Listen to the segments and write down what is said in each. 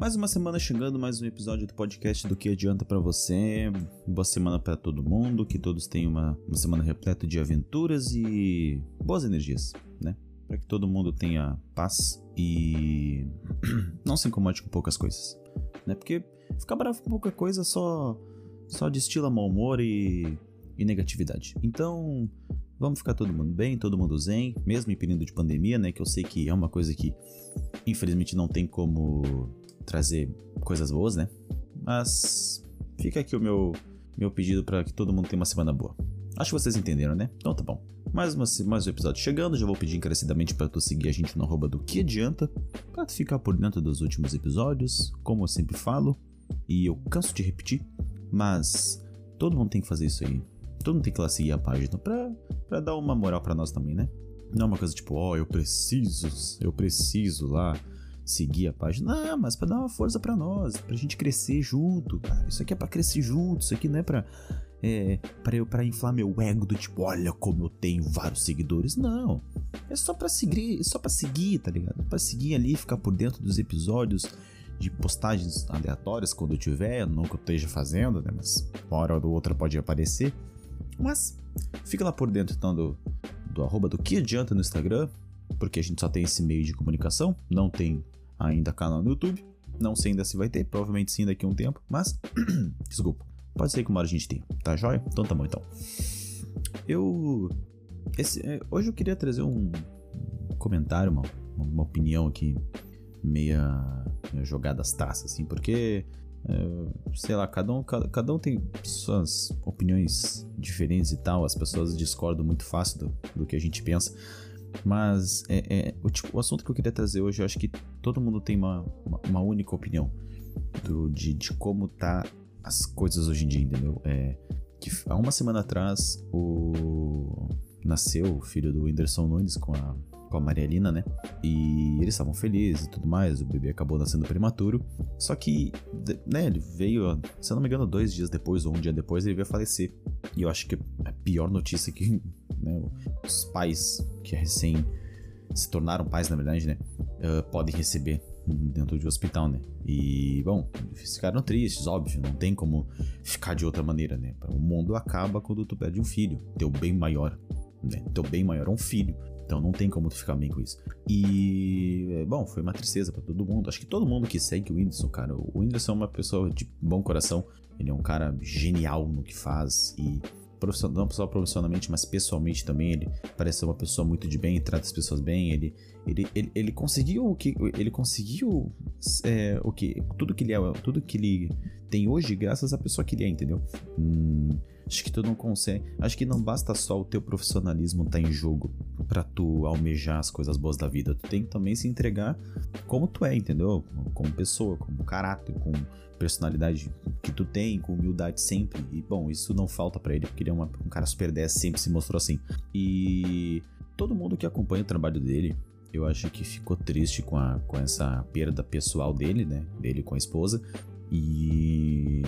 Mais uma semana chegando, mais um episódio do podcast do que adianta para você. Boa semana para todo mundo, que todos tenham uma, uma semana repleta de aventuras e boas energias, né? Para que todo mundo tenha paz e não se incomode com poucas coisas, né? Porque ficar bravo com pouca coisa só só destila mau humor e, e negatividade. Então, Vamos ficar todo mundo bem, todo mundo zen, mesmo em período de pandemia, né? Que eu sei que é uma coisa que infelizmente não tem como trazer coisas boas, né? Mas fica aqui o meu, meu pedido para que todo mundo tenha uma semana boa. Acho que vocês entenderam, né? Então tá bom. Mais, uma, mais um episódio chegando, já vou pedir encarecidamente para tu seguir a gente no arroba do que adianta, para tu ficar por dentro dos últimos episódios, como eu sempre falo, e eu canso de repetir, mas todo mundo tem que fazer isso aí. Todo mundo tem que lá seguir a página pra, pra dar uma moral para nós também, né? Não é uma coisa tipo, ó, oh, eu preciso, eu preciso lá seguir a página. Não, mas para dar uma força para nós, pra gente crescer junto, cara. Isso aqui é para crescer junto, isso aqui não é pra, é, pra, eu, pra inflar meu ego do tipo, olha como eu tenho vários seguidores. Não. É só pra seguir, é só para seguir, tá ligado? Pra seguir ali, ficar por dentro dos episódios de postagens aleatórias quando eu tiver, não que eu esteja fazendo, né? Mas uma hora ou outra pode aparecer. Mas fica lá por dentro então do, do arroba do que adianta no Instagram, porque a gente só tem esse meio de comunicação, não tem ainda canal no YouTube, não sei ainda se vai ter, provavelmente sim daqui a um tempo, mas desculpa, pode ser que uma hora a gente tenha, tá joia? Então tá bom então. Eu esse, é, hoje eu queria trazer um comentário, uma, uma opinião aqui meia, meia jogada às traças, assim, porque é, sei lá, cada um, cada, cada, um tem suas opiniões diferentes e tal, as pessoas discordam muito fácil do, do que a gente pensa. Mas é, é, o, tipo, o assunto que eu queria trazer hoje, eu acho que todo mundo tem uma, uma, uma única opinião do, de, de como tá as coisas hoje em dia, entendeu? É, que há uma semana atrás o nasceu o filho do Whindersson Nunes com a com a Maria Lina, né? E eles estavam felizes e tudo mais, o bebê acabou nascendo prematuro. Só que, né, ele veio, se eu não me engano, dois dias depois ou um dia depois, ele veio a falecer. E eu acho que a pior notícia que né, os pais que recém se tornaram pais, na verdade, né, uh, podem receber dentro de um hospital, né? E, bom, ficaram tristes, óbvio, não tem como ficar de outra maneira, né? O mundo acaba quando tu perde um filho, teu bem maior, né? Teu bem maior é um filho. Então não tem como tu ficar bem com isso. E, bom, foi uma tristeza para todo mundo. Acho que todo mundo que segue o Whindersson, cara. O Whindersson é uma pessoa de bom coração. Ele é um cara genial no que faz e não só profissionalmente, mas pessoalmente também. Ele parece ser uma pessoa muito de bem, trata as pessoas bem. Ele, ele, ele, ele conseguiu o que ele conseguiu é, o que tudo que ele é, tudo que ele tem hoje graças à pessoa que ele é, entendeu? Hum, Acho que tu não consegue. Acho que não basta só o teu profissionalismo estar tá em jogo para tu almejar as coisas boas da vida. Tu tem que também se entregar como tu é, entendeu? Como pessoa, como caráter, com personalidade que tu tem, com humildade sempre. E bom, isso não falta para ele, porque ele é uma, um cara super 10, sempre se mostrou assim. E todo mundo que acompanha o trabalho dele, eu acho que ficou triste com, a, com essa perda pessoal dele, né? Dele com a esposa. E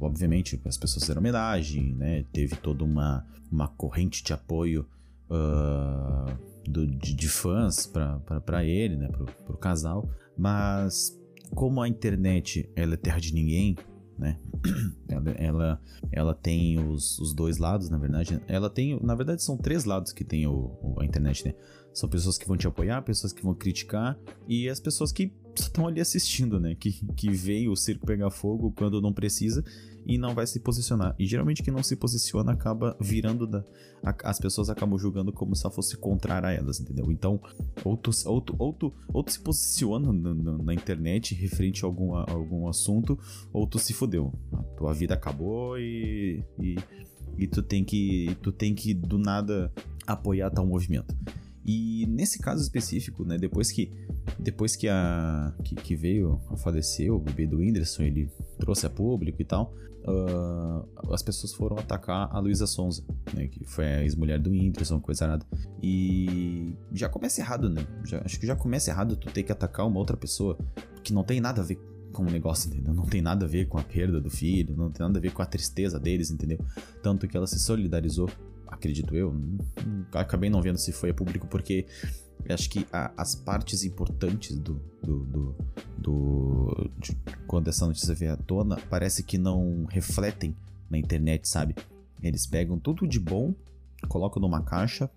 obviamente as pessoas fizeram homenagem, né? Teve toda uma, uma corrente de apoio uh, do, de, de, fãs para ele, né? Pro casal. Mas como a internet ela é terra de ninguém, né? ela, ela, ela tem os, os dois lados, na verdade. Ela tem, na verdade, são três lados que tem o, o, a internet, né? São pessoas que vão te apoiar, pessoas que vão criticar e as pessoas que estão ali assistindo, né? Que, que veio o circo pegar fogo quando não precisa e não vai se posicionar. E geralmente quem não se posiciona acaba virando da. A, as pessoas acabam julgando como se ela fosse contrária a elas, entendeu? Então, ou tu, ou tu, ou tu, ou tu se posiciona na, na, na, internet referente a algum, a algum assunto, ou tu se fudeu. A tua vida acabou e, e, e tu tem que. Tu tem que do nada apoiar tal movimento. E nesse caso específico, né, depois que depois que a que, que veio a falecer o bebê do Whindersson, ele trouxe a público e tal, uh, as pessoas foram atacar a Luísa Sonza, né, que foi a ex-mulher do Whindersson, coisa nada. E já começa errado, né? Já, acho que já começa errado tu ter que atacar uma outra pessoa que não tem nada a ver com o negócio, entendeu? Não tem nada a ver com a perda do filho, não tem nada a ver com a tristeza deles, entendeu? Tanto que ela se solidarizou acredito eu. Acabei não vendo se foi a público porque acho que a, as partes importantes do. do, do, do de, quando essa notícia vem à tona, parece que não refletem na internet, sabe? Eles pegam tudo de bom, colocam numa caixa,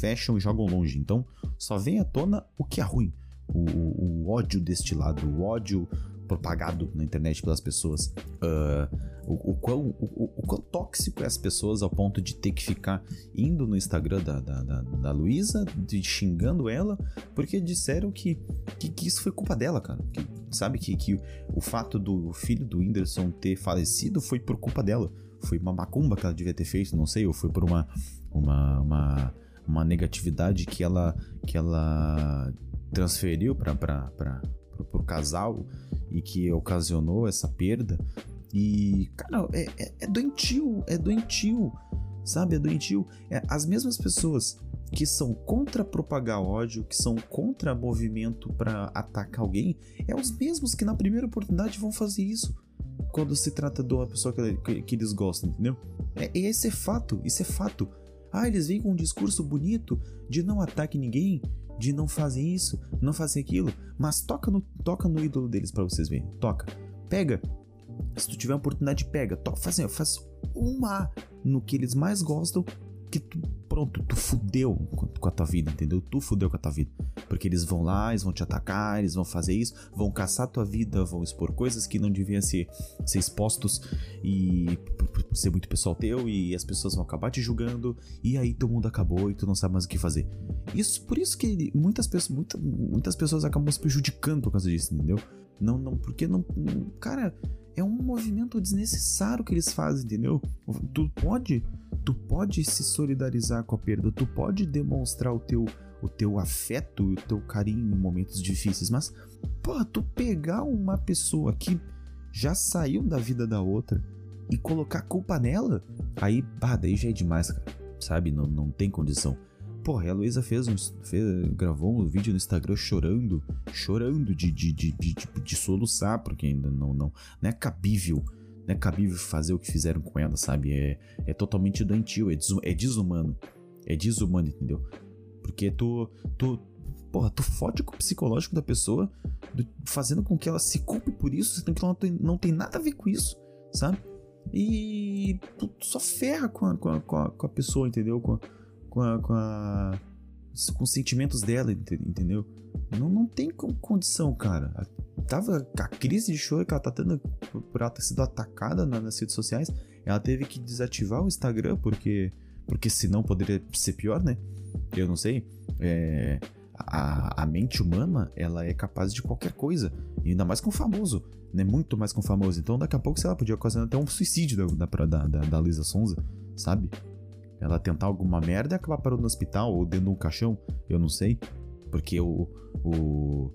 fecham e jogam longe. Então, só vem à tona o que é ruim. O, o, o ódio destilado, o ódio propagado na internet pelas pessoas. Uh, o, o, quão, o, o, quão tóxico é as pessoas ao ponto de ter que ficar indo no Instagram da, da, da, da Luísa, xingando ela, porque disseram que, que, que, isso foi culpa dela, cara. Que, sabe que, que o fato do filho do Whindersson ter falecido foi por culpa dela. Foi uma macumba que ela devia ter feito, não sei, ou foi por uma, uma, uma, uma negatividade que ela, que ela transferiu para pro casal e que ocasionou essa perda. E, cara, é, é, é doentio, é doentio, sabe? É doentio. É, as mesmas pessoas que são contra propagar ódio, que são contra movimento para atacar alguém, é os mesmos que na primeira oportunidade vão fazer isso quando se trata de uma pessoa que, que, que eles gostam, entendeu? É, esse é fato, isso é fato. Ah, eles vêm com um discurso bonito de não ataque ninguém, de não fazer isso, não fazer aquilo, mas toca no, toca no ídolo deles para vocês verem. Toca. Pega. Se tu tiver a oportunidade, pega. Toca, faz, assim, faz uma no que eles mais gostam que tu, pronto, tu fudeu com a tua vida, entendeu? Tu fudeu com a tua vida. Porque eles vão lá, eles vão te atacar, eles vão fazer isso, vão caçar tua vida, vão expor coisas que não deviam ser, ser expostos e ser muito pessoal teu e as pessoas vão acabar te julgando e aí teu mundo acabou e tu não sabe mais o que fazer. Isso por isso que muitas pessoas, muita, muitas pessoas acabam se prejudicando por causa disso, entendeu? Não, não, porque não, não cara, é um movimento desnecessário que eles fazem, entendeu? Tu pode, tu pode se solidarizar com a perda, tu pode demonstrar o teu, o teu afeto, o teu carinho em momentos difíceis, mas, pô, tu pegar uma pessoa que já saiu da vida da outra e colocar culpa nela, aí, pá, daí já é demais, cara, sabe? Não, não tem condição. Porra, a Luísa fez, um, fez gravou um vídeo no Instagram chorando, chorando de, de, de, de, de, de soluçar, porque ainda não, não, não é cabível não é cabível fazer o que fizeram com ela, sabe? É, é totalmente doentio, é, des, é desumano. É desumano, entendeu? Porque tu, tu, porra, tu fode com o psicológico da pessoa, fazendo com que ela se culpe por isso, sendo que ela não tem, não tem nada a ver com isso, sabe? E tu só ferra com a, com a, com a pessoa, entendeu? Com a, com a, com, a, com os sentimentos dela, entendeu? Não, não tem condição, cara. Tava a crise de choro que ela tá tendo por ela ter sido atacada nas redes sociais. Ela teve que desativar o Instagram porque porque senão poderia ser pior, né? Eu não sei. É, a, a mente humana ela é capaz de qualquer coisa, e ainda mais com famoso, né? Muito mais com famoso. Então daqui a pouco, sei lá, podia ocasionar até um suicídio da, da, da, da Lisa Sonza, sabe? Ela tentar alguma merda e acabar parando no hospital ou dentro de um caixão, eu não sei. Porque o, o,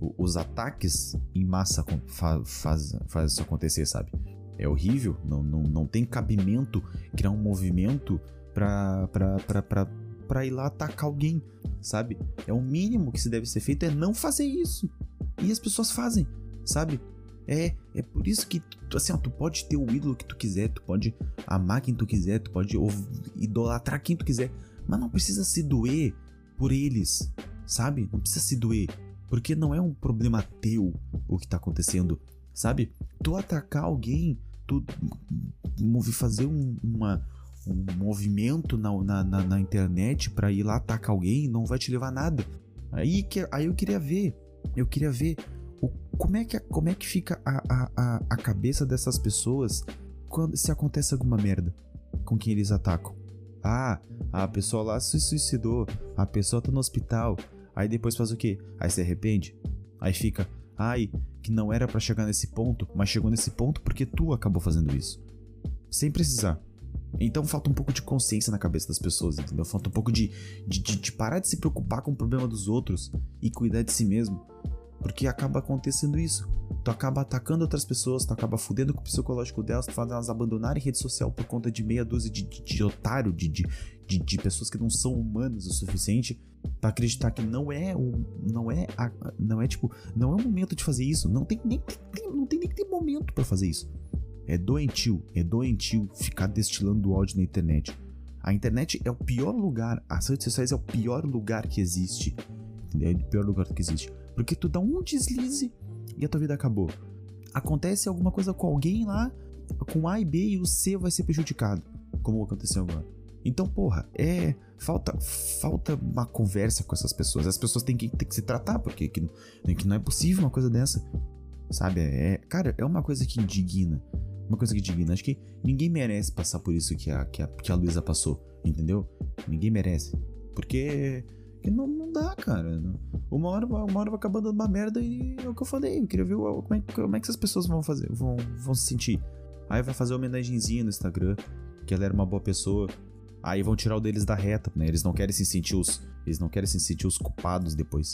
o os ataques em massa faz, faz, faz isso acontecer, sabe? É horrível, não, não, não tem cabimento criar um movimento pra ir lá atacar alguém, sabe? É o mínimo que se deve ser feito é não fazer isso. E as pessoas fazem, sabe? É, é por isso que, assim, ó, tu pode ter o ídolo que tu quiser, tu pode amar quem tu quiser, tu pode idolatrar quem tu quiser, mas não precisa se doer por eles, sabe? Não precisa se doer, porque não é um problema teu o que tá acontecendo, sabe? Tu atacar alguém, tu fazer um, uma, um movimento na, na, na, na internet para ir lá atacar alguém não vai te levar a nada. Aí, que, aí eu queria ver, eu queria ver o, como, é que, como é que fica a, a, a cabeça dessas pessoas quando se acontece alguma merda com quem eles atacam? Ah, a pessoa lá se suicidou, a pessoa tá no hospital. Aí depois faz o quê? Aí se arrepende? Aí fica, ai, que não era para chegar nesse ponto, mas chegou nesse ponto porque tu acabou fazendo isso. Sem precisar. Então falta um pouco de consciência na cabeça das pessoas, entendeu? Falta um pouco de, de, de, de parar de se preocupar com o problema dos outros e cuidar de si mesmo. Porque acaba acontecendo isso. Tu acaba atacando outras pessoas, tu acaba fudendo com o psicológico delas, tu faz elas abandonarem rede social por conta de meia dúzia de, de, de otário, de, de, de, de, pessoas que não são humanas o suficiente para acreditar que não é um, não é a, não é tipo, não é o momento de fazer isso, não tem nem tem, não tem nem que ter momento para fazer isso. É doentio, é doentio ficar destilando ódio na internet. A internet é o pior lugar, as redes sociais é o pior lugar que existe. É o pior lugar que existe. Porque tu dá um deslize e a tua vida acabou. Acontece alguma coisa com alguém lá, com A e B e o C vai ser prejudicado. Como aconteceu agora. Então, porra, é. Falta, falta uma conversa com essas pessoas. As pessoas têm que, têm que se tratar, porque que, que não é possível uma coisa dessa. Sabe? É, cara, é uma coisa que indigna. Uma coisa que indigna. Acho que ninguém merece passar por isso que a, que a, que a Luísa passou. Entendeu? Ninguém merece. Porque. Que não, não dá, cara. Uma hora, uma hora vai acabar dando uma merda e é o que eu falei. Eu queria ver como é, como é que essas pessoas vão fazer, vão, vão se sentir. Aí vai fazer uma homenagenzinha no Instagram, que ela era uma boa pessoa. Aí vão tirar o deles da reta, né? Eles não querem se sentir os. Eles não querem se sentir os culpados depois.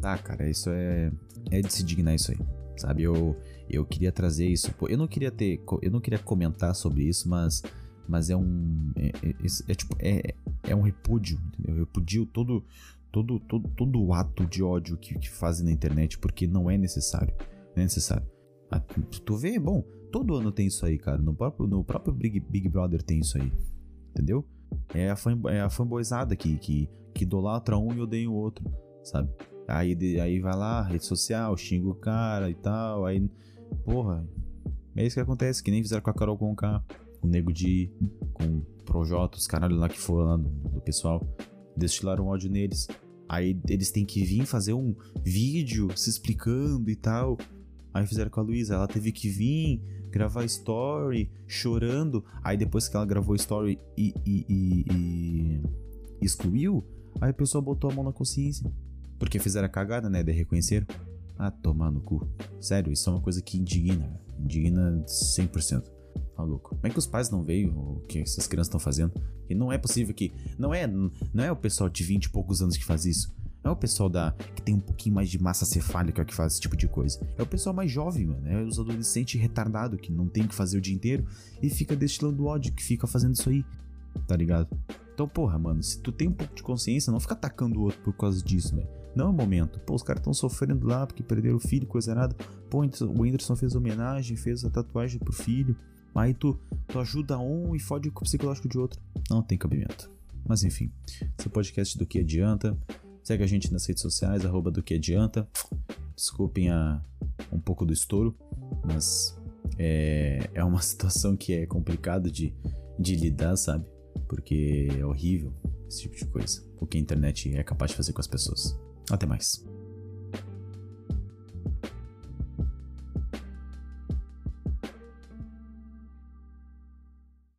Tá, cara, isso é. É de se dignar isso aí. Sabe? Eu, eu queria trazer isso. Eu não queria ter. Eu não queria comentar sobre isso, mas. Mas é um. É, é, é, tipo. É, é um repúdio, entendeu? Eu repudio todo. Todo, todo, todo ato de ódio que, que fazem na internet, porque não é necessário. Não é necessário. Ah, tu vê, bom, todo ano tem isso aí, cara. No próprio, no próprio Big, Big Brother tem isso aí. Entendeu? É a, fan, é a fanboyzada que, que, que idolatra um e odeia o outro, sabe? Aí, aí vai lá, rede social, xinga o cara e tal, aí. Porra, é isso que acontece, que nem fizeram com a Carol Conká, o Nego Di, com Projota, os caralho lá que foram lá do, do pessoal, destilaram ódio neles. Aí eles têm que vir fazer um vídeo se explicando e tal. Aí fizeram com a Luísa, ela teve que vir gravar story chorando. Aí depois que ela gravou story e, e, e, e excluiu, aí a pessoa botou a mão na consciência. Porque fizeram a cagada, né? De reconhecer. Ah, tomar no cu. Sério, isso é uma coisa que indigna. Indigna 100%. Louco. Como é que os pais não veem o que essas crianças estão fazendo? E não é possível que. Não é, não é o pessoal de 20 e poucos anos que faz isso. Não é o pessoal da que tem um pouquinho mais de massa cefálica que faz esse tipo de coisa. É o pessoal mais jovem, mano. É os adolescentes retardados que não tem o que fazer o dia inteiro e fica destilando ódio, que fica fazendo isso aí. Tá ligado? Então, porra, mano, se tu tem um pouco de consciência, não fica atacando o outro por causa disso, velho. Não é o momento. Pô, os caras estão sofrendo lá porque perderam o filho, coisa nada. Pô, o Whindersson fez homenagem, fez a tatuagem pro filho. Aí tu, tu ajuda um e fode o psicológico de outro. Não tem cabimento. Mas enfim, esse podcast do que adianta. Segue a gente nas redes sociais, arroba do que adianta. Desculpem a, um pouco do estouro, mas é, é uma situação que é complicado de, de lidar, sabe? Porque é horrível esse tipo de coisa. O que a internet é capaz de fazer com as pessoas. Até mais.